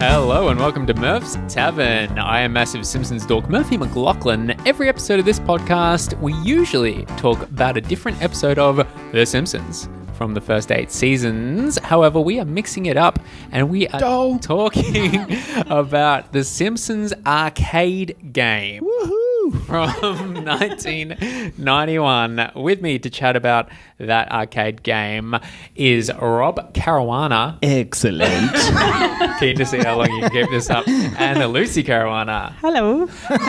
Hello and welcome to Murph's Tavern. I am massive Simpsons dork Murphy McLaughlin. Every episode of this podcast, we usually talk about a different episode of The Simpsons from the first eight seasons. However, we are mixing it up and we are Doll. talking about The Simpsons arcade game Woohoo! From 1991. With me to chat about that arcade game is Rob Caruana. Excellent. Keen to see how long you can keep this up. And Lucy Caruana. Hello.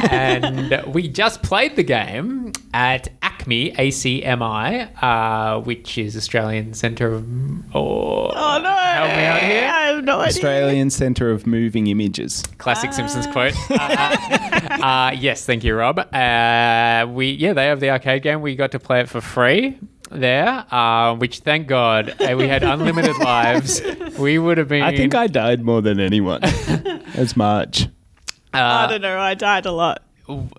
And we just played the game at ACMI, ACMI, uh, which is Australian Centre of. Oh, Oh no! Help me out here. I have no idea. Australian Centre of Moving Images. Classic Simpsons quote. Uh, uh, yes, thank you, Rob. Uh, we yeah, they have the arcade game. We got to play it for free there, uh, which thank God uh, we had unlimited lives. We would have been. I think I died more than anyone. As Marge. I Uh, don't know. I died a lot.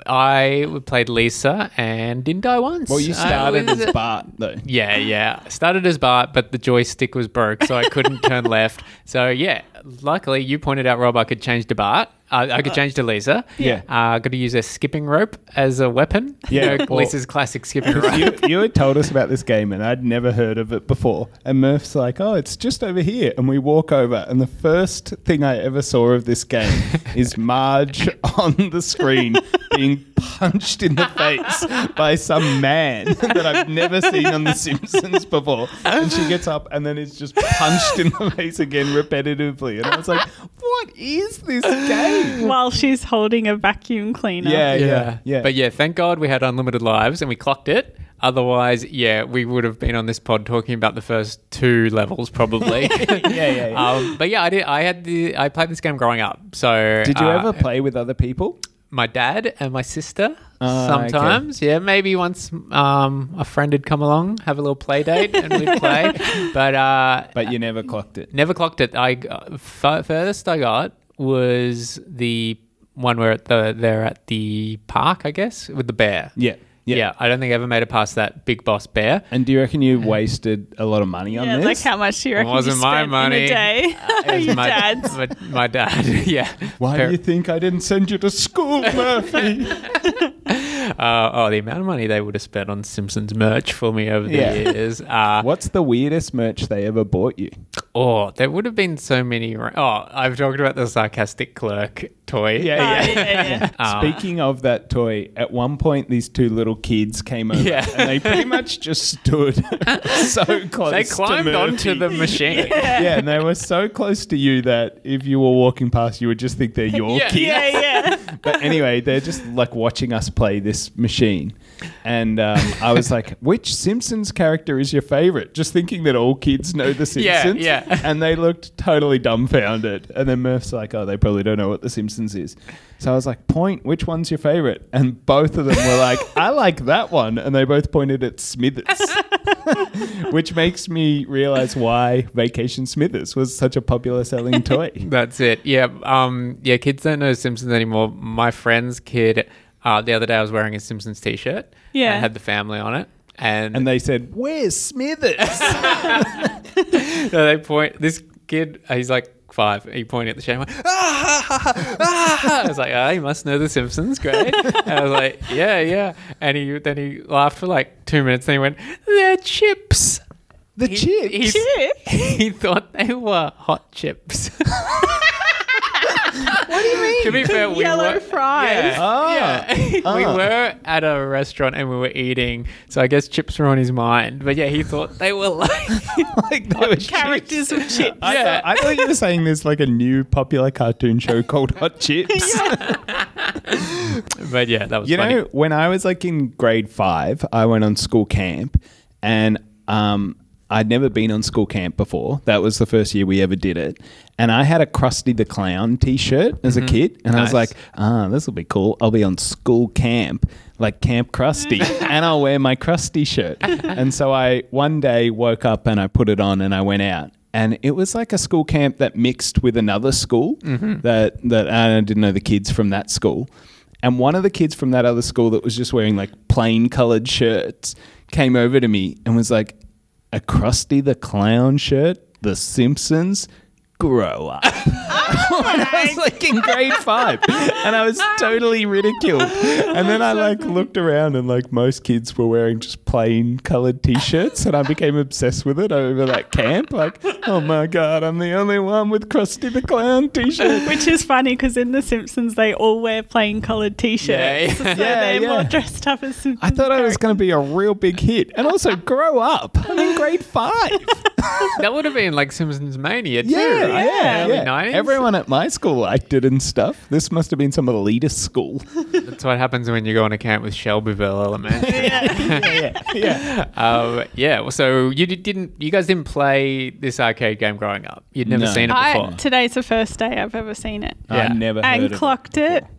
I played Lisa and didn't die once. Well, you Uh, started was- as Bart, though. Yeah, yeah. I started as Bart, but the joystick was broke, so I couldn't turn left. So yeah, luckily you pointed out, Rob, I could change to Bart. Uh, I could change to Lisa. Yeah. Uh, got to use a skipping rope as a weapon. Yeah, You know, Lisa's classic skipping rope. you, you had told us about this game and I'd never heard of it before. And Murph's like, oh, it's just over here. And we walk over, and the first thing I ever saw of this game is Marge on the screen being punched in the face by some man that I've never seen on The Simpsons before. And she gets up and then is just punched in the face again repetitively. And I was like, what is this game? While she's holding a vacuum cleaner. Yeah, yeah, yeah. But yeah, thank God we had unlimited lives and we clocked it. Otherwise, yeah, we would have been on this pod talking about the first two levels probably. yeah, yeah, yeah. Um, but yeah, I did. I had the. I played this game growing up. So Did you uh, ever play with other people? My dad and my sister okay. sometimes. Yeah, maybe once um, a friend had come along, have a little play date, and we'd play. But uh, But you never clocked it. never clocked it. I got- furthest I got was the one where at the they're at the park, I guess, with the bear. Yeah. Yeah. I don't think I ever made it past that big boss bear. And do you reckon you wasted a lot of money on Yeah, this? like how much do you reckon it wasn't you my spent money. in a day? It was Your my, dad's. My, my dad, yeah. Why Par- do you think I didn't send you to school, Murphy? uh, oh, the amount of money they would have spent on Simpsons merch for me over the Yeah. years. Uh, What's the weirdest merch they ever bought you? Oh, there would have been so many. ra- Oh, I've talked about the sarcastic clerk toy. Oh, yeah, yeah. Uh, Speaking of that toy, at one point these two little kids came over Yeah. and they pretty much just stood so close. They to climbed onto the machine. Yeah, and they were so close to you that if you were walking past, you would just think they're your Yeah. kids. yeah, yeah. But anyway, they're just like watching us play this machine. And um, I was like, which Simpsons character is your favorite? Just thinking that all kids know The Yeah, Simpsons. yeah. And they looked totally dumbfounded. And then Murph's like, oh, they probably don't know what The Simpsons is. So I was like, point, which one's your favorite? And both of them were like, I like that one. And they both pointed at Smithers. which makes me realize why Vacation Smithers was such a popular selling toy. That's it. Yeah. Um. Yeah. Kids don't know Simpsons anymore. My friend's kid. Uh, the other day I was wearing a Simpsons T-shirt. Yeah. And it had the family on it, and, And they said, Where's Smithers? so they point. This kid, uh, he's like five. He pointed at the show. And went, ah, ha, ha, ha, ah. I was like, oh, he must know the Simpsons. Great. and I was like, yeah, yeah. And he then he laughed for like two minutes. Then he went, they're chips. the He- chips. he- Chips? He thought they were hot chips. What do you mean? To be fair, we Yellow were fries. Yeah, Ah. yeah. we Ah. were at a restaurant and we were eating, so I guess chips were on his mind. But yeah, he thought they were like, like they were Characters chips. of chips. I, Yeah. thought, I thought you were saying there's like a new popular cartoon show called Hot Chips. but yeah, that was You funny. know, when I was like in grade five, I went on school camp and um, I'd never been on school camp before. That was the first year we ever did it. And I had a Krusty the Clown t shirt as a kid. And I was Mm-hmm. Like, ah, this will be cool. I'll be on school camp, like Camp Krusty, and I'll wear my Krusty shirt. and so I one day woke up and I put it on and I went out. And it was like a school camp that mixed with another school that, that I didn't know the kids from that school. And one of the kids from that other school that was just wearing like plain colored shirts came over to me and was like, a Krusty the Clown shirt? The Simpsons? Grow up. Oh, when I was like in grade five, and I was totally ridiculed. And then I like looked around, and like most kids were wearing just plain colored T-shirts, and I became obsessed with it over that camp. Like, oh my god, I'm the only one with Krusty the Clown T-shirt. Which is funny because in The Simpsons they all wear plain coloured t-shirts. Yeah, so yeah. they're Yeah, more dressed up as Simpsons I thought I was going to be a real big hit, and also grow up. I'm in grade five. that would have been like Simpsons Mania too. Yeah, right? yeah, Early yeah. 90s. Everyone at my school liked it and stuff. This must have been some elitist school. That's what happens when you go on a camp with Shelbyville Elementary. yeah, yeah. um, yeah. well, So you did, didn't? You guys didn't play this arcade game growing up. You'd never No. seen it I, before. today's the first day I've ever seen it. I Yeah. never heard and of it. clocked it.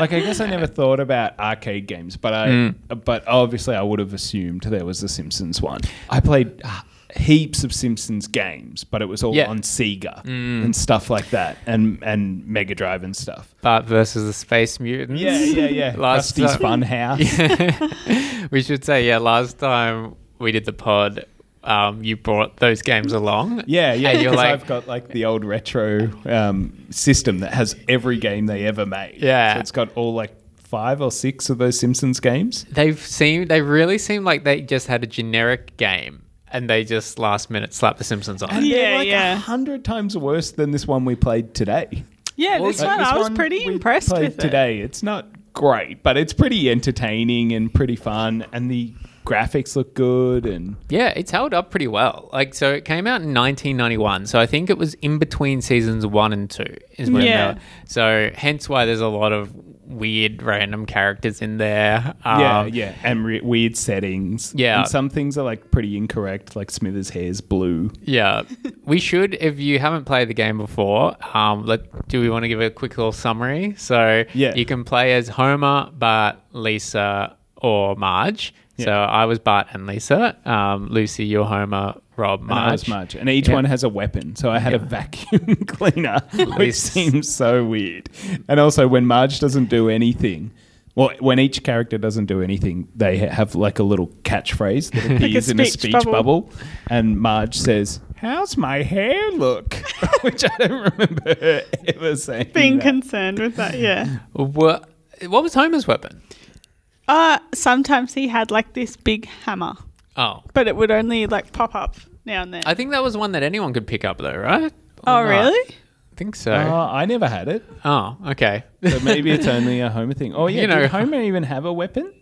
Like I guess I never thought about arcade games, but I Mm. but obviously I would have assumed there was the Simpsons one. I played uh, heaps of Simpsons games, but it was all Yeah. on Sega and stuff like that, and and Mega Drive and stuff. Bart versus the Space Mutants. Yeah, yeah, yeah. Last Krusty's time- Fun House. we should say, yeah, last time we did the pod, um, you brought those games along. Yeah, yeah. And you're Because like, I've got like the old retro um, system that has every game they ever made. Yeah. so it's got all like five or six of those Simpsons games. they've seemed, they really seem like they just had a generic game and they just last minute slapped the Simpsons on. And. Yeah, like yeah. a hundred times worse than this one we played today. Yeah, Well, this like one This I was one pretty we impressed played with it. today. It's not great, but it's pretty entertaining and pretty fun, and the graphics look good. And Yeah, it's held up pretty well. Like, so it came out in 1991. So I think it was in between seasons one and two. Is when Yeah. So hence why there's a lot of weird random characters in there. yeah, Um, yeah, and re- weird settings. Yeah. and some things are like pretty incorrect. Like Smithers' hair's blue. Yeah, we should. If you haven't played the game before, um, let do we want to give a quick little summary? So Yeah. you can play as Homer, Bart, Lisa, or Marge. So I was Bart and Lisa. Um, Lucy, you're Homer. Rob, And I was Marge. Marge. And each Yeah. one has a weapon. So I had a vacuum cleaner, which This- seems so weird. And also, when Marge doesn't do anything, well, when each character doesn't do anything, they have like a little catchphrase that appears in a speech speech bubble. bubble. And Marge says, How's my hair look? which I don't remember her ever saying. Being that. concerned with that, yeah. What, what was Homer's weapon? Uh, sometimes he had like this big hammer, Oh, but it would only like pop up now and then. I think that was one that anyone could pick up, though, right? oh, Or not? really? I think so. Oh, I never had it. oh, okay. So maybe it's only a Homer thing. Oh, yeah. You know- did Homer even have a weapon?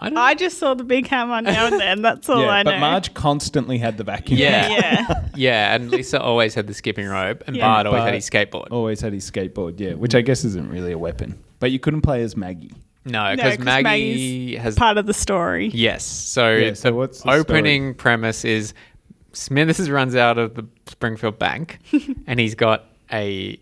I don't. I just saw the big hammer now and then. That's all yeah, I know. but Marge constantly had the vacuum. Yeah. yeah. yeah, and Lisa always had the skipping rope, and Yeah. Bart always had his skateboard. Always had his skateboard, yeah, which I guess isn't really a weapon. But you couldn't play as Maggie. No, No, Maggie Maggie's has Part of the story. Yes. So, Yeah, so the what's the opening premise is Smithers runs out of the Springfield Bank, and he's got a.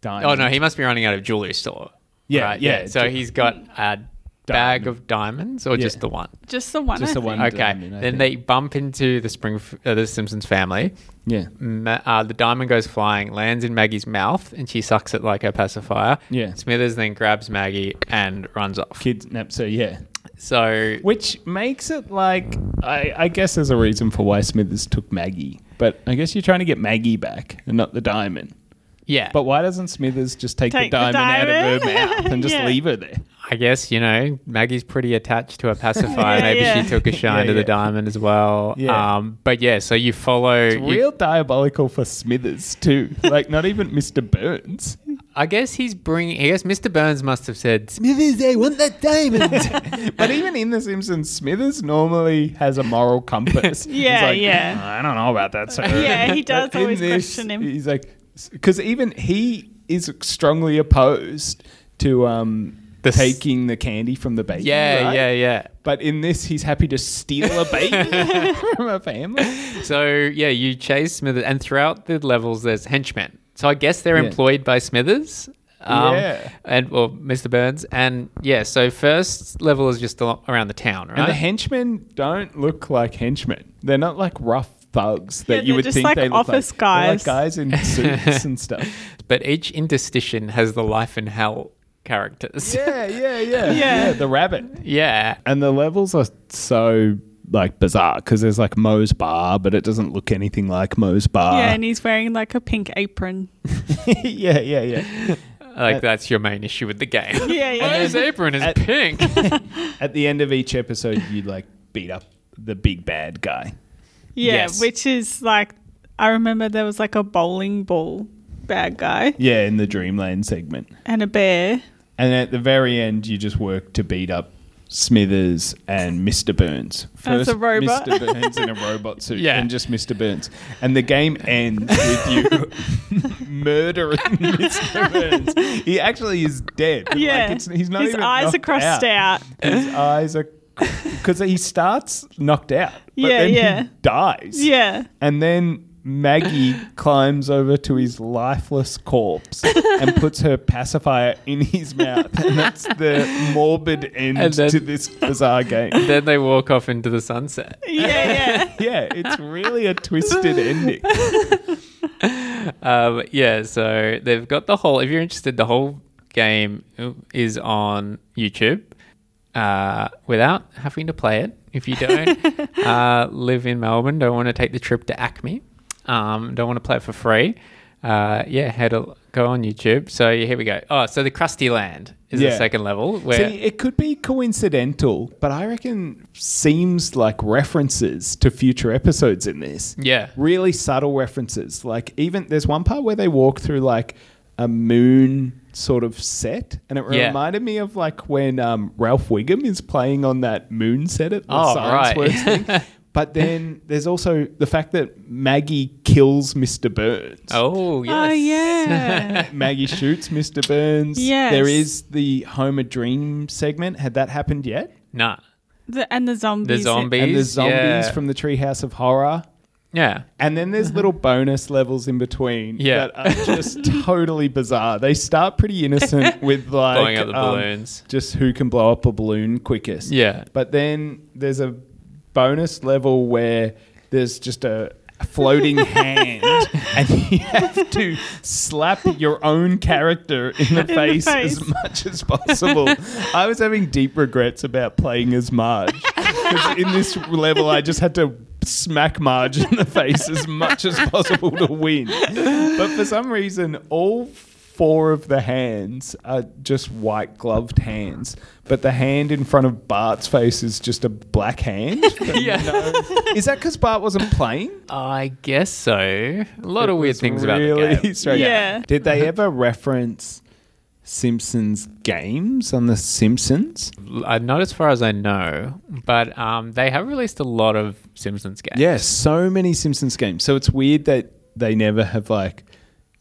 Diamond. Oh no, he must be running out of jewelry store. Yeah, right? yeah, So he's got a bag of diamonds, or Yeah. just the one. Just the one. Just I the think. one. Okay. diamond, I then think. they bump into the Spring, uh, the Simpsons family. Yeah. Ma- uh, the diamond goes flying, lands in Maggie's mouth, and she sucks it like a pacifier. Yeah. Smithers then grabs Maggie and runs off. Kidnap, so yeah. So Which makes it like, I, I guess there's a reason for why Smithers took Maggie. But I guess you're trying to get Maggie back and not the diamond. yeah, But why doesn't Smithers just take, Take the the diamond, out of her diamond? mouth and just Yeah. leave her there? I guess you know Maggie's pretty attached to a pacifier. Yeah, Maybe yeah. she took a shine Yeah, to the yeah. diamond as well. Yeah. Um, but yeah, so you follow. It's you- real diabolical for Smithers, too. like, not even Mr. Burns. I guess he's bringing. I guess Mr. Burns must have said, "Smithers, I want that diamond." But even in The Simpsons, Smithers normally has a moral compass. He's Yeah, like, yeah. I don't know about that, sir. Yeah, he does But always question him. He's like, because even he is strongly opposed to um, The s- taking the candy from the baby. yeah, right? yeah, yeah. But in this, he's happy to steal a baby from a family. So yeah, you chase Smithers, and throughout the levels, there's henchmen. So I guess they're Yeah. employed by Smithers. Um, Yeah. And well, Mr. Burns, and yeah. So first level is just around the town, right? And the henchmen don't look like henchmen. They're not like rough thugs that Yeah, you would just think like they look office like. They're like guys. guys in suits and stuff. but each interstition has the Life in Hell characters. Yeah, yeah, yeah, Yeah. The rabbit. yeah. And the levels are so like bizarre because there's like Moe's bar, but it doesn't look anything like Moe's bar. yeah, and he's wearing like a pink apron. yeah, yeah, yeah. Like that's your main issue with the game. Yeah, yeah. His apron is at- pink. At the end of each episode, you like beat up the big bad guy. Yeah, Yes. which is like I remember there was like a bowling ball bad guy Yeah, in the Dreamland segment. and a bear. And at the very end, you just work to beat up Smithers and Mr. Burns. As a robot. Mr. Burns in a robot suit, Yeah. and just Mr. Burns. And the game ends with you murdering Mr. Burns. He actually is dead. Like, Yeah, it's- he's not his even eyes are crossed out. His eyes are because he starts knocked out. But Yeah, then yeah. He dies. Yeah, And then Maggie climbs over to his lifeless corpse and puts her pacifier in his mouth. And that's the morbid end then- to this bizarre game. then they walk off into the sunset. yeah, yeah. Yeah, it's really a twisted ending. Um, yeah, so they've got the whole. If you're interested, the whole game is on YouTube uh, without having to play it. If you don't uh, live in Melbourne, don't want to take the trip to ACMI, um, don't want to play it for free, uh, yeah, head a, go on YouTube. So here we go. Oh, so the Krusty Land is the second level where See, it could be coincidental, but I reckon seems like references to future episodes in this. Yeah. Really subtle references. Like even there's one part where they walk through like a moon sort of set, and it Yeah. reminded me of like when um, Ralph Wiggum is playing on that moon set at the Oh, Science right. Works thing. But then there's also the fact that Maggie kills Mr. Burns. oh yes. Oh yeah. Maggie shoots Mr. Burns. Yes. There is the Home a Dream segment. Had that happened yet? nah, the, and the zombies. the zombies and the zombies yeah. from the Treehouse of Horror. yeah. And then there's little bonus levels in between Yeah. that are just totally bizarre. They start pretty innocent with like Blowing up the um, balloons. just who can blow up a balloon quickest. Yeah. But then there's a bonus level where there's just a floating hand and you have to slap your own character in the, the face, face. as much as possible. I was having deep regrets about playing as Marge. Because in this level, I just had to smack Marge in the face as much as possible to win. But for some reason, all four of the hands are just white gloved hands, but the hand in front of Bart's face is just a black hand. Yeah. no- Is that because Bart wasn't playing? I guess so. A lot of weird was things about the really game. strange. Yeah. Did they ever reference Simpsons games on The Simpsons? Uh, not as far as I know, but um, they have released a lot of Simpsons games. Yes, so many Simpsons games. So it's weird that they never have like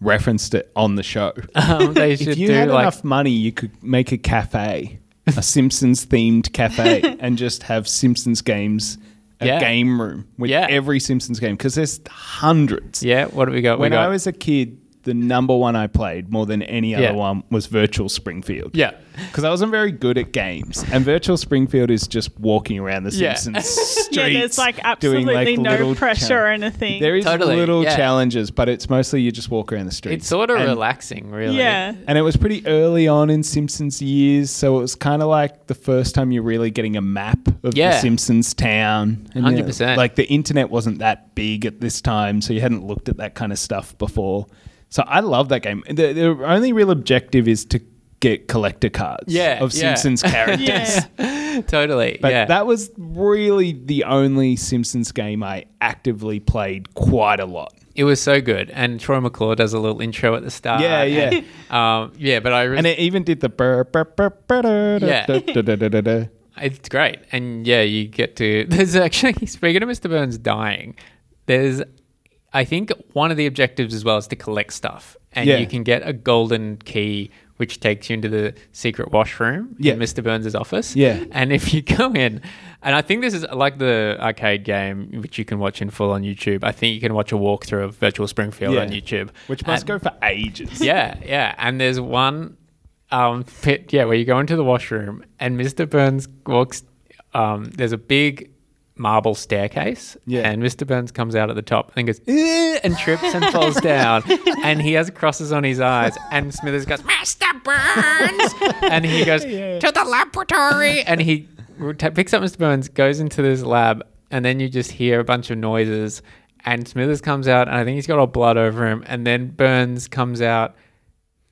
referenced it on the show. um, they should if you do had like enough money, you could make a cafe, a Simpsons themed cafe, and just have Simpsons games, a Yeah. game room with Yeah. every Simpsons game because there's hundreds. yeah. What have we got? When we got I was a kid, the number one I played more than any other Yeah. one was Virtual Springfield. yeah. Because I wasn't very good at games. And Virtual Springfield is just walking around the Yeah. Simpsons streets. Yeah, there's like doing, absolutely no pressure chal- or anything. There is Totally, little yeah. challenges, but it's mostly you just walk around the streets. It's sort of And- relaxing, really. yeah. And it was pretty early on in Simpsons years, so it was kind of like the first time you're really getting a map of Yeah. the Simpsons town. And, you know, 100%. Like the internet wasn't that big at this time, so you hadn't looked at that kind of stuff before. So I love that game. The, the only real objective is to get collector cards Yeah, of yeah. Simpsons characters. Yeah. totally. But yeah. that was really the only Simpsons game I actively played quite a lot. it was so good, and Troy McClure does a little intro at the start. Yeah, yeah. um, yeah, but I really, And it even did the burr, burr, burr, burr, Yeah. da, da, da, da, da, da. It's great. And yeah, you get to. There's actually, speaking of Mr. Burns dying, there's, I think one of the objectives as well is to collect stuff. And Yeah. you can get a golden key which takes you into the secret washroom Yeah. in Mr. Burns's office. Yeah. And if you go in, and I think this is like the arcade game, which you can watch in full on YouTube. I think you can watch a walkthrough of Virtual Springfield Yeah. on YouTube. Which must And- go for ages. yeah, yeah. And there's one um bit, yeah, where you go into the washroom and Mr. Burns walks um there's a big marble staircase. Yeah. And Mr. Burns comes out at the top and goes and trips and falls down. And he has crosses on his eyes. And Smithers goes, Mr. Burns and he goes Yeah. to the laboratory and he t- picks up Mr. Burns, goes into this lab and then you just hear a bunch of noises, and Smithers comes out, and I think he's got all blood over him, and then Burns comes out,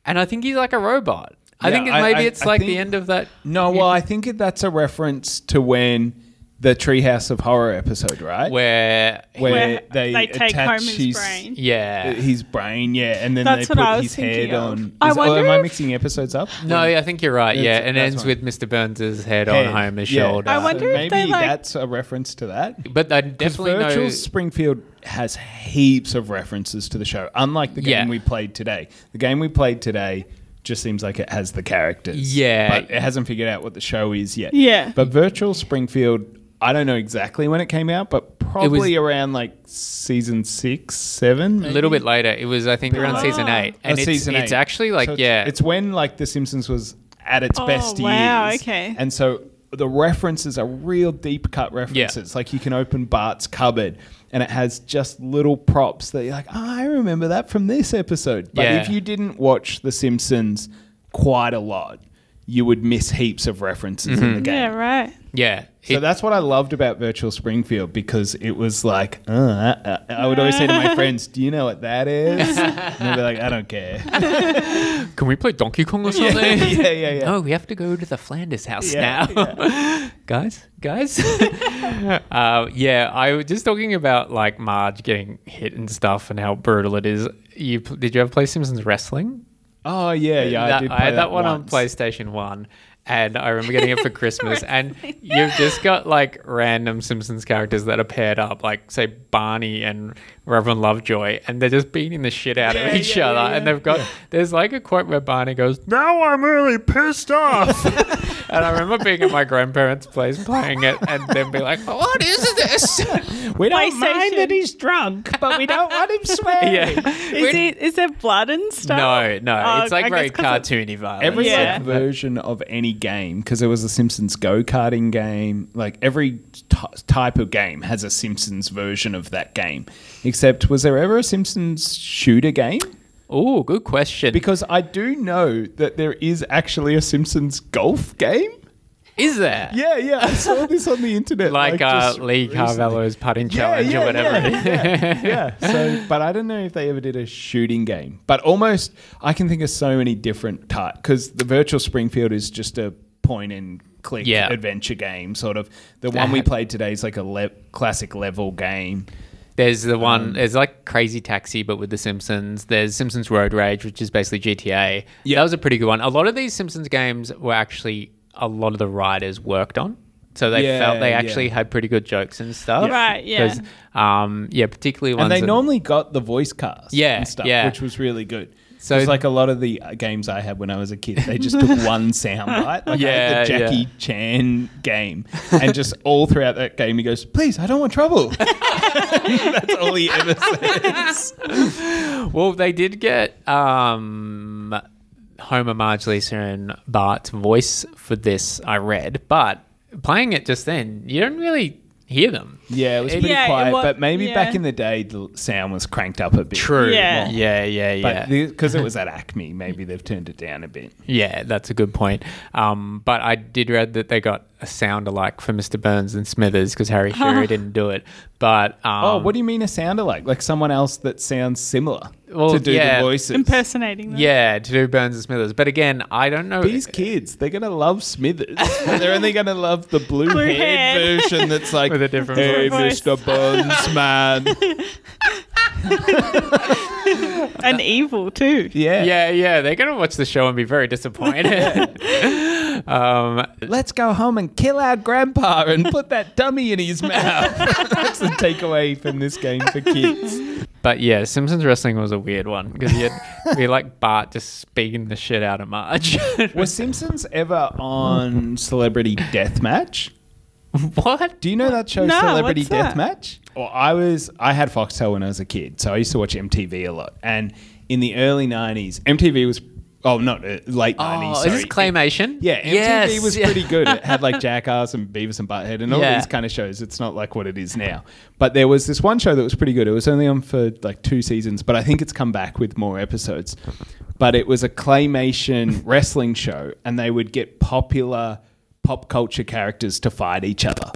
and I think he's like a robot. I Yeah, think it, maybe I- it's I like think- the end of that. No, well, I think that's a reference to when the Treehouse of Horror episode, right? Where, Where Where they they, take attach home his, his- brain. yeah, his brain, yeah, and then That's they what put I was his thinking head of. on. I Is- oh, wonder am I if- mixing episodes up? no, I think you're right. Yeah, That's- and it ends fine. with Mr. Burns' head Head. on Homer's Yeah. shoulder. I wonder if maybe they, like- that's a reference to that. but I definitely Virtual know. Springfield has heaps of references to the show, unlike the game Yeah. we played today. The game we played today just seems like it has the characters. Yeah. But it hasn't figured out what the show is yet. Yeah. But Virtual Springfield, I don't know exactly when it came out, but probably around like season six, seven. a little bit later, it was I think around Oh. season eight, oh, and Oh, it's, season it's eight. actually like So it's- yeah, it's when like The Simpsons was at its Oh, best wow, years. okay. And so the references are real deep cut references. Like you can open Bart's cupboard and it has just little props that you're like, oh, I remember that from this episode. But Yeah. if you didn't watch The Simpsons quite a lot, you would miss heaps of references in the game. Yeah, right. yeah. So It- that's what I loved about Virtual Springfield because it was like, uh, uh, I would always say to my friends, "Do you know what that is?" And they'd be like, "I don't care." can we play Donkey Kong or something? yeah, yeah, yeah. Oh, we have to go to the Flanders house Yeah, now. guys, guys. uh, yeah, I was just talking about like Marge getting hit and stuff and how brutal it is. You pl- did you ever play Simpsons Wrestling? Oh yeah, yeah. That- I did. Play had that, one once. on PlayStation One, and I remember getting it for Christmas. and you've just got like random Simpsons characters that are paired up, like say Barney and Reverend Lovejoy, and they're just beating the shit out Yeah, of each yeah, other. yeah, And they've got there's like a quote where Barney goes, "Now I'm really pissed off." and I remember being at my grandparents' place playing it, and then be like, "What is this?" We don't mind PlayStation. that he's drunk, but we don't want him swearing. yeah. Is it? Is there blood and stuff? No, no, Oh, it's like I very guess 'cause it- cartoony violence. Every Yeah. like, version of any game, because there was a Simpsons go karting game, like every t- type of game has a Simpsons version of that game. Except, was there ever a Simpsons shooter game? Oh, good question. Because I do know that there is actually a Simpsons golf game. Is there? Yeah, yeah, I saw this on the internet. like, uh, Lee. Carvallo's putting challenge yeah, or whatever. yeah, is. yeah. So, but I don't know if they ever did a shooting game. But almost, I can think of so many different types because the virtual Springfield is just a point and click Yeah. adventure game. Sort of the one we played today is like a le- classic level game. There's the Um, one. There's like Crazy Taxi, but with the Simpsons. There's Simpsons Road Rage, which is basically GTA. Yeah. that was a pretty good one. A lot of these Simpsons games were actually a lot of the writers worked on, so they Yeah, felt they yeah. actually had pretty good jokes and stuff. Right, yeah. 'Cause, um, yeah, particularly ones. And they that- normally got the voice cast Yeah, and stuff, yeah. which was really good. So- So it's like a lot of the uh, games I had when I was a kid. They just took one sound bite, like I Yeah, had the Jackie yeah. Chan game, and just all throughout that game he goes, "Please, I don't want trouble." That's all he ever says. Well, they did get um, Homer, Marge, Lisa, and Bart's voice for this. I read, but playing it just then, you don't really hear them. Yeah, it was pretty Yeah, quiet, wa- but maybe yeah. back in the day the sound was cranked up a bit. True. Yeah. Yeah. Yeah. Yeah. Because it was at ACMI, maybe they've turned it down a bit. Yeah, that's a good point. Um, but I did read that they got a sound alike for Mr. Burns and Smithers because Harry Shearer didn't do it. But um, oh, what do you mean a sound alike? Like someone else that sounds similar Well, to do yeah. the voices? Impersonating them. Yeah, to do Burns and Smithers. But again, I don't know. These kids, they're gonna love Smithers. they're only gonna love the blue, Blue haired head. version that's like, With a different "Hey, voice." Mr. Burns, man." And evil too. yeah. yeah, yeah, they're gonna watch the show and be very disappointed. um, Let's go home and kill our grandpa and put that dummy in his mouth. that's the takeaway from this game for kids. but yeah, Simpsons wrestling was a weird one because you had be like Bart just speaking the shit out of Marge. Was Simpsons ever on Celebrity Deathmatch? what? Do you know that show, No, Celebrity what's that? Deathmatch? Well, I was I had Foxtel when I was a kid, so I used to watch MTV a lot. And in the early '90s, MTV was oh not uh, late '90s. Oh, is this claymation? Yeah, MTV Yes. was pretty good. It had like Jackass and Beavis and Butthead and all Yeah. these kind of shows. It's not like what it is now. But there was this one show that was pretty good. It was only on for like two seasons, but I think it's come back with more episodes. But it was a claymation wrestling show, and they would get popular pop culture characters to fight each other.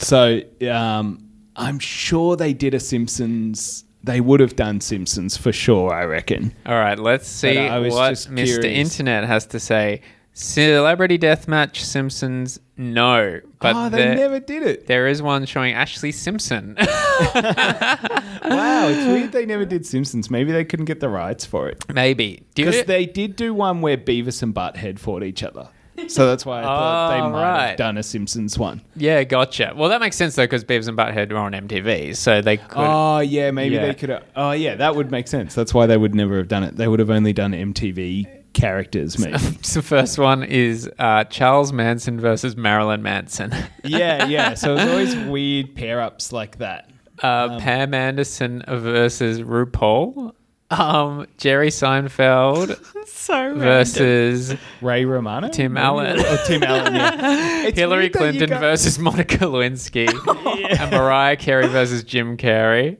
So um, I'm sure they did a Simpsons. They would have done Simpsons for sure. I reckon. All right, let's see what Mr. curious. Internet has to say. Celebrity Deathmatch Simpsons, no. But oh, they there, never did it. there is one showing Ashlee Simpson. Wow, it's weird they never did Simpsons. Maybe they couldn't get the rights for it. Maybe. Because they did do one where Beavis and Butthead fought each other. So that's why I thought they Oh, might right. have done a Simpsons one. yeah, gotcha. Well, that makes sense, though, because Beavis and Butthead were on MTV, so they could. Oh yeah, maybe Yeah. they could. have Oh yeah, that would make sense. That's why they would never have done it. They would have only done MTV characters, maybe. So the first one is uh, Charles Manson versus Marilyn Manson. yeah, yeah. So it's always weird pair ups like that. Uh, Pam Anderson versus RuPaul. Um, Jerry Seinfeld So versus Ray Romano, Tim Maybe? Allen. or Tim Allen. Yeah. Hillary weird that you Clinton got- versus Monica Lewinsky. and Mariah Carey versus Jim Carrey.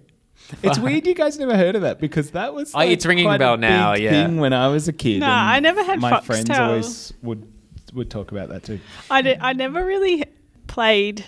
It's weird you guys never heard of that because that was. Oh, it's ringing a quite bell now, big yeah. Thing when I was a kid. No, I never had My friends Foxtel. always would would talk about that too. I, did, I never really played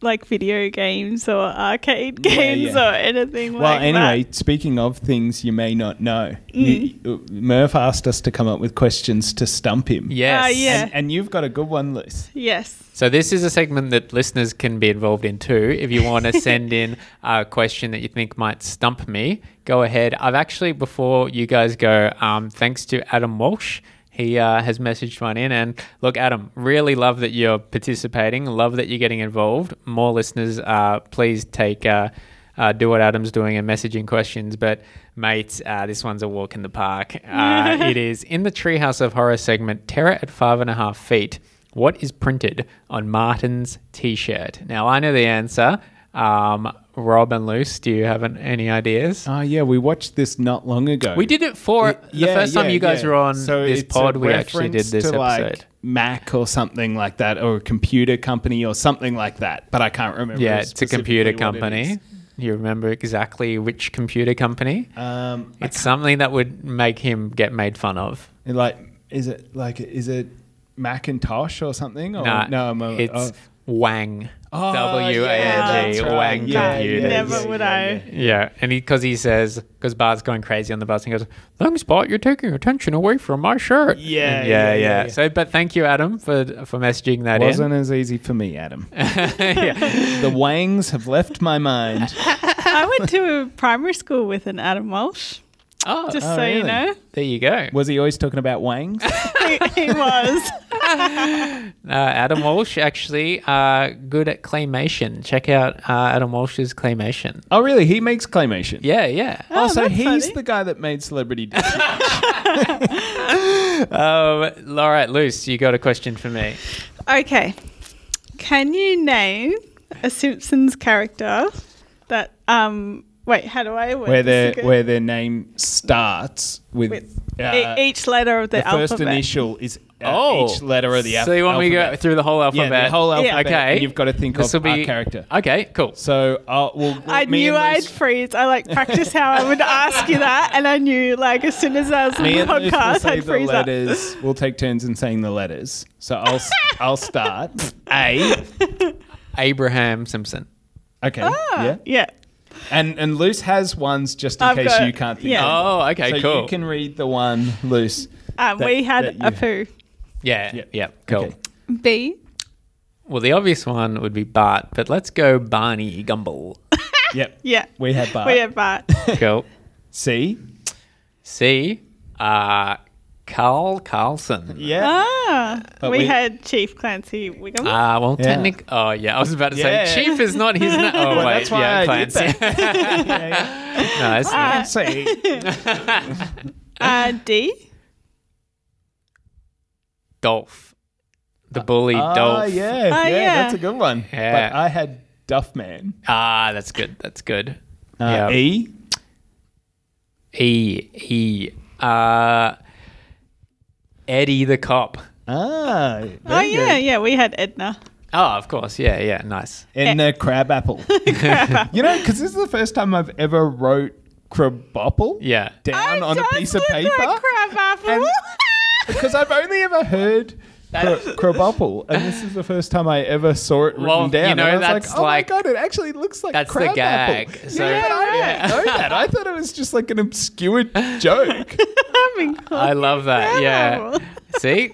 like video games or arcade games yeah. or anything like that. Well, like anyway, that. speaking of things you may not know, Mm. you, Murph asked us to come up with questions to stump him. Yes. Ah, yeah. And, and you've got a good one, Luce. Yes. So this is a segment that listeners can be involved in too. If you want to send in a question that you think might stump me, go ahead. I've actually, before you guys go, um, thanks to Adam Walsh. He uh, has messaged one in, and look, Adam, really love that you're participating. Love that you're getting involved. More listeners, uh, please take uh, uh, do what Adam's doing and messaging questions. But mate, uh, this one's a walk in the park. Uh, it is in the Treehouse of Horror segment. Terror at five and a half feet. What is printed on Martin's t-shirt? Now I know the answer. Um, Rob and Luce, do you have an, any ideas? Oh, yeah, we watched this not long ago. we did it for It- the first time you guys yeah. were on So this pod. We actually did this episode. Like Mac or something like that, or a computer company or something like that. But I can't remember. yeah, it's a computer specifically what it company. You remember exactly which computer company? Um, It's something that would make him get made fun of. like, is it like is it Macintosh or something? Or, Nah, no, I'm a, it's oh. Wang. Oh, W A yeah, N G. that's right. Wang Yeah, Computers. yeah, Never would I. yeah. Yeah, and because he, says, because Bart's going crazy on the bus, and he goes, "Thanks, Bart, you're taking attention away from my shirt." Yeah, And yeah, yeah, yeah. So, but thank you, Adam, for for messaging that Wasn't as easy for me, Adam. the Wangs have left my mind. I went to a primary school with an Adam Walsh, Oh, just Oh, so you know. there you go. Was he always talking about Wangs? he, he was. Uh, Adam Walsh, actually, uh, good at claymation. Check out uh, Adam Walsh's claymation. oh, really? He makes claymation. Yeah, yeah. Oh, Oh, so he's funny. the guy that made Celebrity Deathmatch. Um, all right, Luce, you got a question for me? Okay. Can you name a Simpsons character that um wait, how do I word where this their again? where their name starts with, with uh, e- each letter of the, alphabet. the first initial is uh, Oh, each letter of the alphabet. So you want me to go through the whole alphabet? Yeah, the whole Yeah. alphabet. Okay. and you've got to think This of will be our character. Okay, cool. So uh, we'll, I knew I'd Luce- freeze. I like practice how I would ask you that, and I knew like as soon as I was on Me the and Luce will podcast, say I'd the freeze up. letters. We'll take turns in saying the letters. So I'll s- I'll start. A. Abraham Simpson. Okay. Ah, Yeah. yeah. And and Luce has ones just in I've case got- you can't think. yeah. of Oh, okay, so cool. you can read the one Luce. Um, That- we had that you a have. poo. Yeah, Yeah. yeah, cool. Okay. B. Well, the obvious one would be Bart, but let's go Barney Gumble. Yep. Yeah. We had Bart. We had Bart. Cool. C. C. Uh, Carl Carlson. Yeah. ah, But we, we- had Chief Clancy Wiggum. Uh, well, Yeah. technic. Oh, yeah. I was about to Yeah. say Chief is not his name. Oh, Well, wait. that's why yeah, I did Clancy. yeah, yeah. nice. C. uh, D. Dolph. The bully Ah, Dolph. yeah, Ah, yeah, yeah. that's a good one. Yeah. But I had Duffman. Ah, that's good. That's good. Uh, yeah. E. E. E. Uh, Eddie the cop. Ah. Oh yeah, good. yeah. We had Edna. Oh, of course. Yeah, yeah. Nice. Edna Krabappel. you know, because this is the first time I've ever wrote Krabappel Yeah. down It on a does piece of look paper. Like crab apple. And- because I've only ever heard Cro- and this is the first time I ever saw it written Well, down. you know, and I was that's like, oh like- my god, it actually looks like That's the gag. apple. So- yeah, but I Yeah. didn't know that. I thought it was just like an obscure joke. I love that. Yeah. See?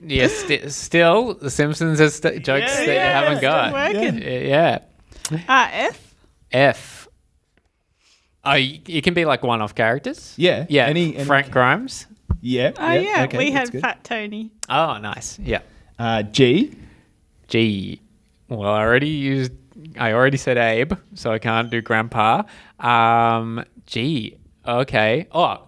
Yes, sti still, The Simpsons has st- jokes Yeah, that yeah, you haven't still got. working. Yeah. Uh, F. F. Oh, y- it can be like one-off characters. Yeah, Yeah. any- any- Frank Grimes. Yeah. Oh yeah, okay, we that's had good. Fat Tony. Oh, nice. Yeah. Uh, G. G. Well, I already used. I already said Abe, so I can't do Grandpa. Um, G. Okay. Oh,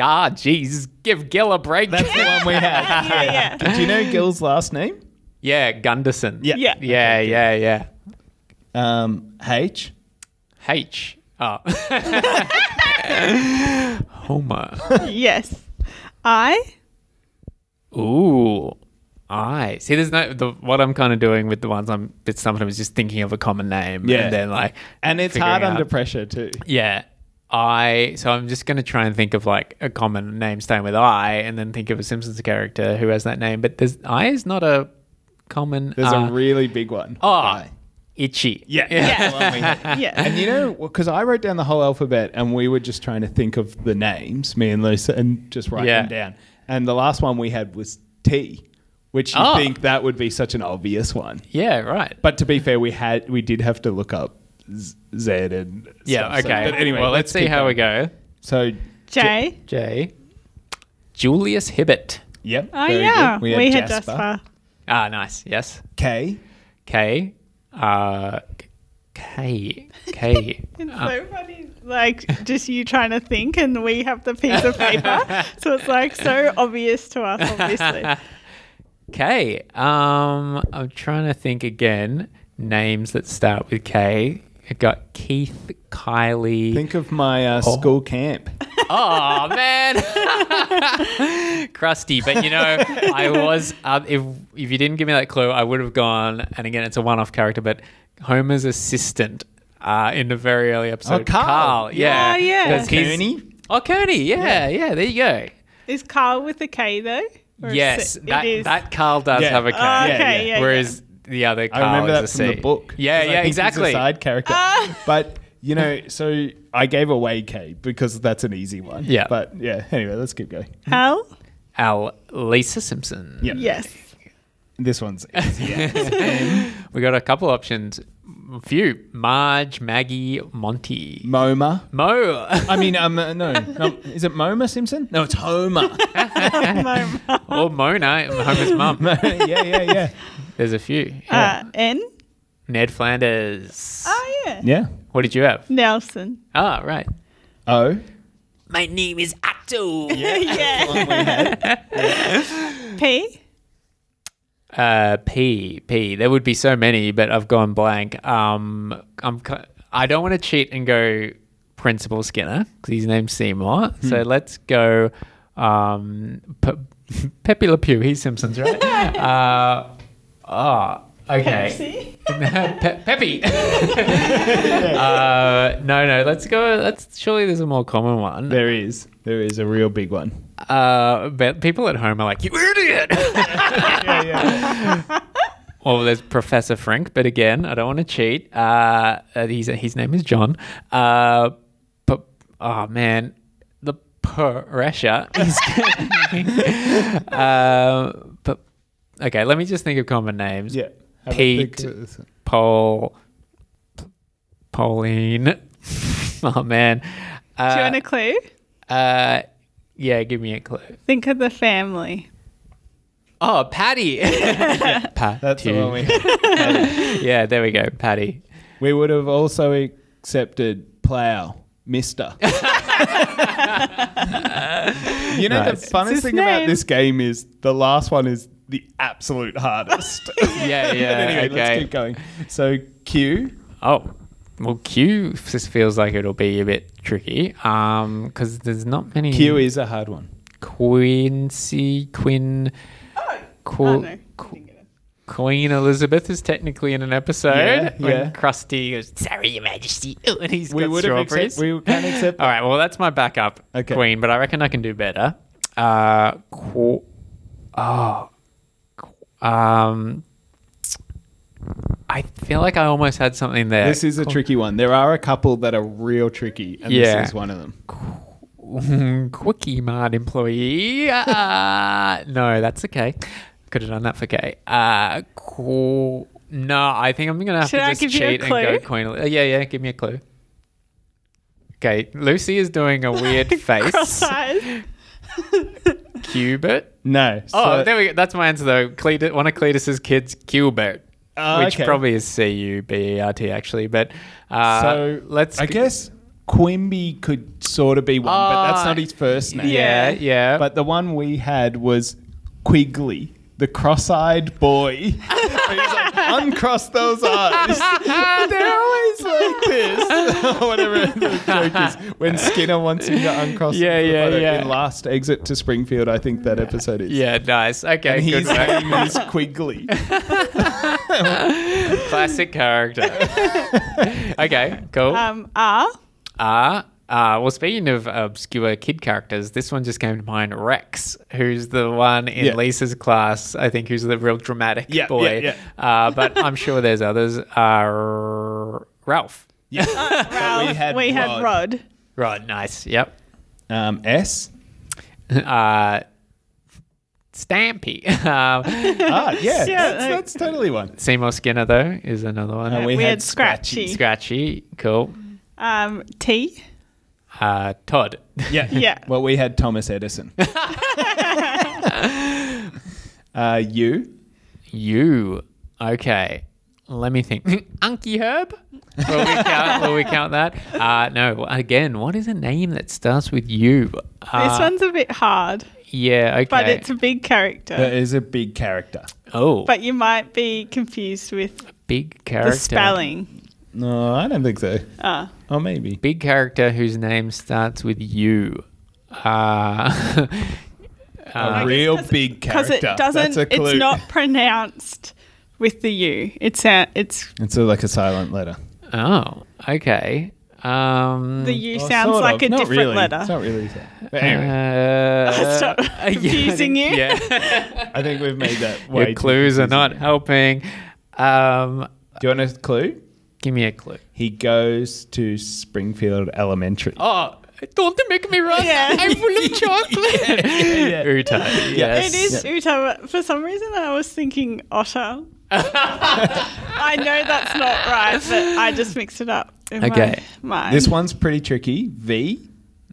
ah, geez. Give Gil a break. That's the one we had. Yeah, yeah. Do you know Gil's last name? yeah, Gunderson. Yeah. Yeah. Yeah, yeah, yeah. Um, H. H. Oh. Homer. yes. I. Ooh. I see. There's no the what I'm kind of doing with the ones I'm a bit stumped on is just thinking of a common name, Yeah. and then like, And it's figuring hard out- under pressure too. Yeah, I. So I'm just gonna try and think of like a common name starting with I, and then think of a Simpsons character who has that name. But there's I is not a common. There's uh, a really big one. oh, I. itchy. Yeah. that's the one we had. Yeah. And you know, because I wrote down the whole alphabet and we were just trying to think of the names, me and Lisa, and just write Yeah. them down. And the last one we had was T, which you Oh. think that would be such an obvious one. Yeah. Right. But to be fair, we had we did have to look up Z Z and yeah. stuff. So- Okay. but anyway, well, let's, see keep how we go. So J. J. Julius Hibbert. yep. Oh yeah, good. we, had Jasper. Ah, nice. Yes. K. K. Uh, K. K. It's Uh, so funny, like just you trying to think, and we have the piece of paper, so it's like so obvious to us, obviously. K. Um, I'm trying to think again. Names that start with K. I got Keith, Kylie. Think of my uh, school camp. oh man, Krusty. But you know, I was. Uh, if if you didn't give me that clue, I would have gone. And again, it's a one-off character, but Homer's assistant. Uh, in the very early episode, Oh, Carl. yeah, Oh, yeah. 'Cause he's- Kearney? Oh, Kearney, yeah, yeah, there you go. Is Carl with a K though? Or is Yes, that, it is? that Carl does Yeah. have a K. Oh, okay, yeah. yeah. Whereas the other Carl I remember that is a from the book. Yeah, 'cause I yeah, think he's a exactly. side character. Ah. but you know, so I gave away K because that's an easy one. Yeah. But yeah. Anyway, let's keep going. yeah. Al. Lisa Simpson. Yeah. Yes. This one's easy. We got a couple options. A few. Marge, Maggie, Monty. MoMA. Moe. I mean, um, uh, no, no, is it Moma Simpson? No, it's Homer. or Mona, Homer's mum. yeah, yeah, yeah. There's a few. Yeah. Uh, N. Ned Flanders. Oh yeah. Yeah. What did you have? Nelson. Ah, right. O. My name is Otto. Yeah. P. Uh, P P. There would be so many, but I've gone blank. Um, I'm. I don't want to cheat and go Principal Skinner because his name's Seymour. Hmm. So let's go. Um, Pe- Pepe Le Pew. He's Simpsons, right? uh, oh, okay. Pe- Peppy. uh, no, no. Let's go. Let's. Surely there's a more common one. There is. There is a real big one. Uh, but people at home are like, "You idiot." Yeah, yeah. Well, there's Professor Frink, but again, I don't want to cheat. Uh, uh, he's, his name is John. Uh, but oh man, the pressure is. uh, but okay, let me just think of common names. Yeah. Have a Pete. think of this. Paul, P- Pauline. oh man. Do you Uh, want a clue? uh, yeah, give me a clue. Think of the family. Oh, Patty. yeah, Patty. That's the one we yeah, there we go, Patty. We would have also accepted plow, Mister. You know Nice. the funnest his thing about this game is the last one is the absolute hardest. Yeah, yeah. but anyway, okay. let's keep going. So Q, Oh, well, Q just feels like it'll be a bit tricky um, because there's not many. Q is a hard one. Quincy Quinn. Qu- Oh, no. Qu- Queen Elizabeth is technically in an episode Yeah, when yeah. Krusty goes, "Sorry, Your Majesty," and he's We got would have strawberries. accept, we can accept. All right, well, that's my backup Okay. Queen, but I reckon I can do better. Uh, qu- oh, Um, I feel like I almost had something there. This is a tricky one. There are a couple that are real tricky, and Yeah. this is one of them. Kwik-E-Mart employee. Uh, no, that's okay. Could have done that for Kay. Uh, cool. No, I think I'm gonna have Should to I just give you a cheat and go clue? Queen. Uh, yeah, yeah. Give me a clue. Okay, Lucy is doing a weird face. Cross-eyed. Cubit. No. Oh, so- there we go. That's my answer though. Cletus, one of Cletus's kids, Cubert, Oh, which okay. probably is C U B E R T actually. But uh, so let's. I guess Quimby could sort of be one, but that's Ah, not his first name. Yeah, yeah. But the one we had was Quigley, the cross-eyed boy. He's like, uncross those eyes. They're always like this. whatever the joke is. When Skinner wants him to uncross Yeah, the yeah, photo yeah. in Last Exit to Springfield, I think that episode is. yeah, nice. Okay, And good his work. name is Quigley. Classic character. okay, cool. Um, R. Ah, uh, well, speaking of obscure kid characters, this one just came to mind. Rex, who's the one in Yeah. Lisa's class, I think, who's the real dramatic Yeah, boy. yeah, Uh, but I'm sure there's others. Uh, Ralph. Yeah. Ralph. we had we had Rod. Rod. Right, nice. Yep. Um, S. Uh, Stampy. um, Ah, yeah, Yeah, that's, that's totally one. Seymour Skinner, though, is another one. Uh, we, We had, had Scratchy. Scratchy. Cool. Um, T. Uh, Todd. Yeah. Yeah. Well, we had Thomas Edison. uh, you. You. Okay. Let me think. Unky Herb? Will we count, will we count that? Uh, no. Again, what is a name that starts with you? Uh, This one's a bit hard, Yeah, okay. but it's a big character. That is a big character. oh, but you might be confused with big character. the spelling. No, I don't think so. Ah. Oh, maybe. Big character whose name starts with you. Uh, A uh, real Because- big Because character. it doesn't, That's a clue. it's not pronounced with the U. It's a, it's It's a, like a silent letter. oh, okay. Um, the U Well, sounds sort like a Not different really. letter. It's not really. so- But anyway, Uh, Stop yeah, I confusing think- you. Yeah. I think we've made that way. Your too clues are not helping. Um, Do you want a clue? Give me a clue. He goes to Springfield Elementary. Oh, don't make me run. Yeah. I'm full of chocolate. yeah, yeah. Uter, yes. It is Uter, but for some reason I was thinking otter. I know that's not right, but I just mixed it up. In Okay. My mind. This one's pretty tricky. V.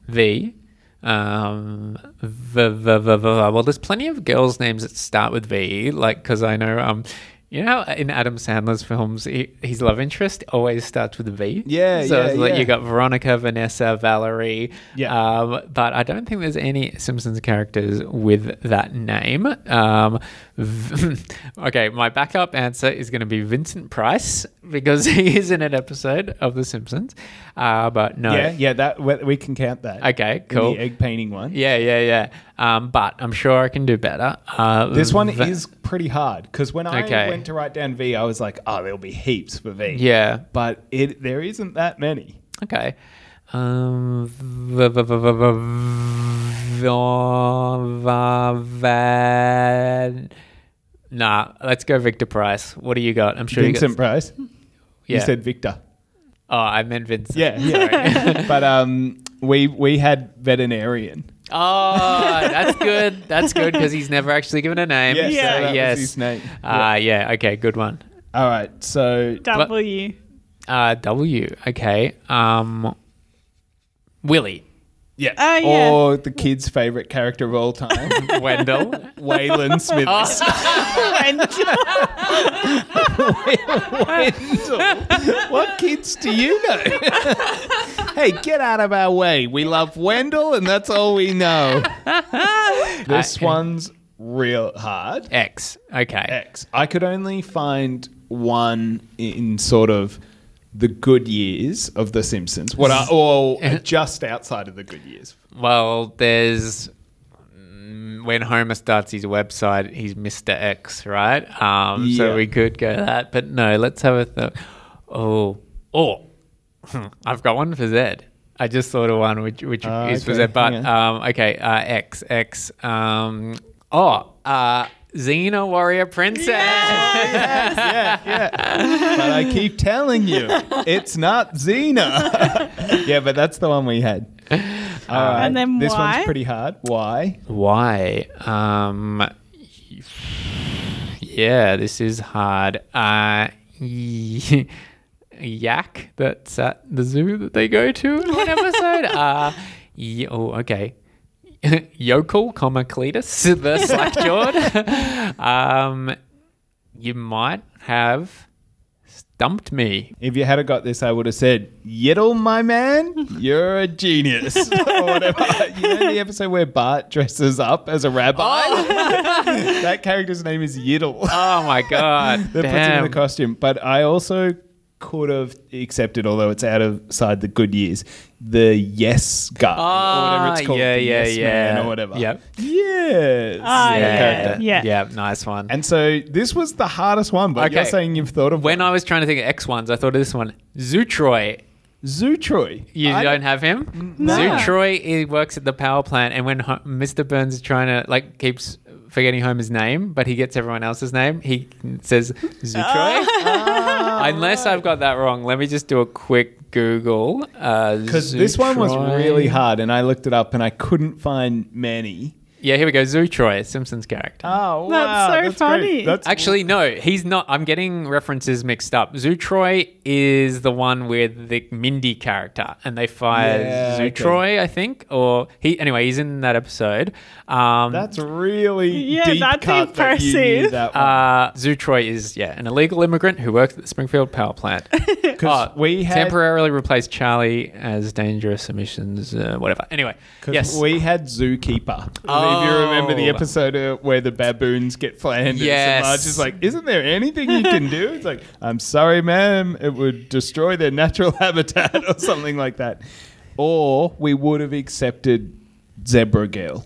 V. Um, v, v, v, v, well, there's plenty of girls' names that start with V, like, because I know, um, you know, in Adam Sandler's films, he, his love interest always starts with a V. Yeah, so yeah, it's like yeah. you got Veronica, Vanessa, Valerie. Yeah. Um, but I don't think there's any Simpsons characters with that name. Um, okay, my backup answer is going to be Vincent Price because he is in an episode of The Simpsons. Uh, but no. Yeah, yeah. That we, can count that. Okay, cool. The egg painting one. Yeah, yeah, yeah. Um, but I'm sure I can do better. Uh, This one v- is pretty hard because when I Okay. went to write down V, I was like, oh, there'll be heaps for V. Yeah. But it there isn't that many. Okay. Um, v- v- v- v- v- v- va- van- Nah, let's go Victor Price. What do you got? I'm sure Vincent you got. Price. Yeah. You said Victor. oh, I meant Vincent. Yeah, yeah. but um, we we had veterinarian. Oh, that's good. That's good because he's never actually given a name. Yes, Yeah. so that was yes. his name. Ah, yeah. Okay, good one. All right, so W. Uh, W. Okay. Um, Willie. Yeah, Oh, yeah. or the kid's favorite character of all time, Wendell. Waylon Smithers. Wendell. what kids do you know? hey, get out of our way. We love Wendell, and that's all we know. this Uh, one's real hard. X. Okay. X. I could only find one in sort of the good years of The Simpsons. What are or just outside of the good years? Well, there's mm, when Homer starts his website, he's Mr. X, right? Um, Yeah. So we could go that, but no. Let's have a th- oh oh. I've got one for Zed. I just thought of one which which Ah, is for okay, Zed, but hang um, okay. Uh, X X. Um, oh, uh, Xena Warrior Princess. yeah, yeah. But I keep telling you, it's not Xena. yeah, but that's the one we had. All right. And then this why? one's pretty hard. Why? Why? Um, yeah, this is hard. Uh, y- yak that's at the zoo that they go to in one episode. uh, y- oh, okay. Yokel, comma Cletus, the slack-jawed. um, you might have stumped me. If you had a got this, I would have said, Yiddle, my man, you're a genius. or whatever. You know the episode where Bart dresses up as a rabbi? that character's name is Yiddle. Oh my god! that puts him in the Damn. costume. But I also could have accepted, although it's outside the good years, the yes guy or whatever it's Ah, called. yeah, the yeah, yes yeah. man or whatever. Yep. Yes. Ah, yeah, yeah, yeah. yeah, nice one. And so this was the hardest one, but you're saying you've thought of when one. I was trying to think of X ones, I thought of this one. Zutroy. Zutroy. You I- don't have him? No. Zutroy he works at the power plant, and when Ho- Mr. Burns is trying to, like, keeps forgetting Homer's name, but he gets everyone else's name, he says Zutroy. Unless I've got that wrong, let me just do a quick Google. Uh, because this one was really hard, and I looked it up, and I couldn't find many. Yeah, here we go. Zutroy, Simpsons character. Oh, That's so funny. That's Actually, no, he's not. I'm getting references mixed up. Zutroy is the one with the Mindy character, and they fire Yeah, Zutroy, I think, or he. Anyway, he's in that episode. Um, that's really Yeah, deep that's cut that you knew that one. uh, Zutroy is yeah an illegal immigrant who works at the Springfield power plant. 'Cause Oh, we had temporarily replaced Charlie as dangerous emissions, uh, whatever. Anyway, yes, we had Zookeeper. If you remember the Oh. episode uh, where the baboons get Flanders, Yes. and is like, "Isn't there anything you can do?" It's like, "I'm sorry, ma'am, it would destroy their natural habitat or something like that." Or we would have accepted Zebra Girl.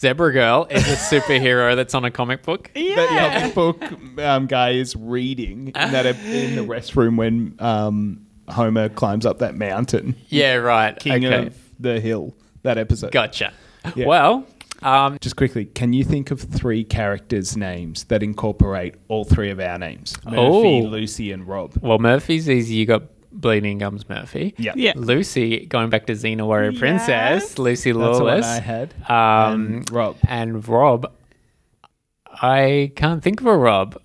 Zebra Girl is a superhero that's on a comic book. That Yeah. comic book um, guy is reading in, that, in the restroom when um, Homer climbs up that mountain, Yeah, right. king okay, of the hill. That episode. gotcha. Yeah. Well, um, Just quickly, can you think of three characters' names that incorporate all three of our names? Murphy, Oh. Lucy, and Rob. Well, Murphy's easy. You got Bleeding Gums Murphy. Yeah. Yeah. Lucy, going back to Xena Warrior Yes. Princess, Lucy That's the one Lawless. I had. Um, And Rob. And Rob. I can't think of a Rob.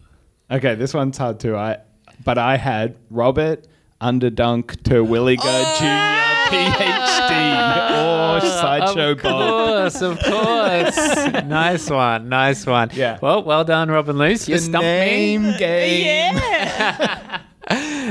Okay, this one's hard too. I, but I had Robert Underdunk Terwilliger Jr. PhD or Sideshow of Bob. course, of course. nice one, nice one. Yeah. Well, well done, Robin Luce. You The stumped name me. game. Yeah.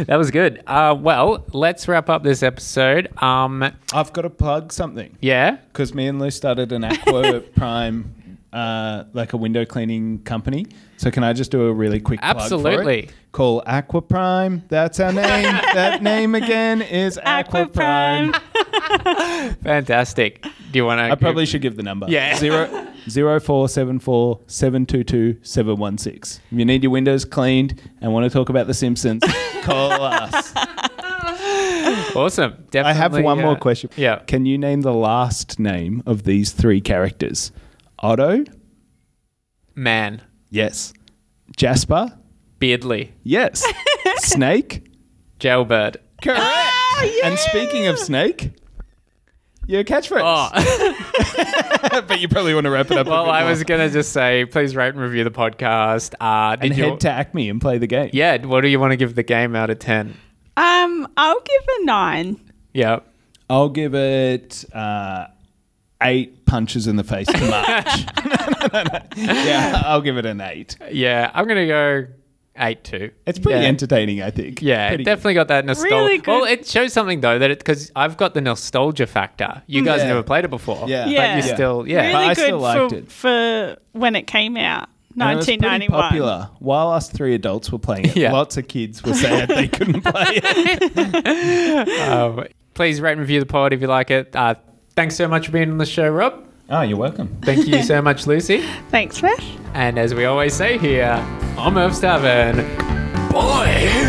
That was good. Uh, well, let's wrap up this episode. Um, I've got to plug something yeah. because me and Lou started an Aqua Prime, uh, like a window cleaning company. So can I just do a really quick plug for it? Absolutely. Call Aqua Prime. That's our name. that name again is Aqua, Aqua Prime. Prime. Fantastic. Do you want to? I probably should give the number. Yeah. Zero zero four seven four seven two two seven one six. If you need your windows cleaned and want to talk about The Simpsons, call us. Awesome. Definitely. I have one uh, more question. Yeah. Can you name the last name of these three characters? Otto? Man. Yes. Jasper? Beardly. Yes. Snake? Jailbird. Correct. Oh, And speaking of Snake, your catchphrase. Oh. but you probably want to wrap it up. a well, bit I more. was going to just say, please rate and review the podcast. Uh, did and you? head to ACMI and play the game. yeah. What do you want to give the game out of 10? Um, I'll give a nine. Yeah. I'll give it uh, eight punches in the face to March. yeah, I'll give it an eight. Yeah. I'm going to go 8 2. It's pretty Yeah. entertaining, I think. Yeah, Pretty it definitely got that nostalgia. Really good. Well, it shows something though that it because I've got the nostalgia factor. You guys Yeah. never played it before. Yeah. yeah. but Yeah. you still yeah. really But I good still liked for, it. for when it came out, good. And it was pretty 1991. popular. While us three adults were playing it, Yeah. lots of kids were sad they couldn't play it. Um, please rate and review the pod if you like it. Uh, thanks so much for being on the show, Rob. Oh, you're welcome. Thank you so much, Lucy. Thanks, Mesh. And as we always say here, I'm Irv Stavern. Boy.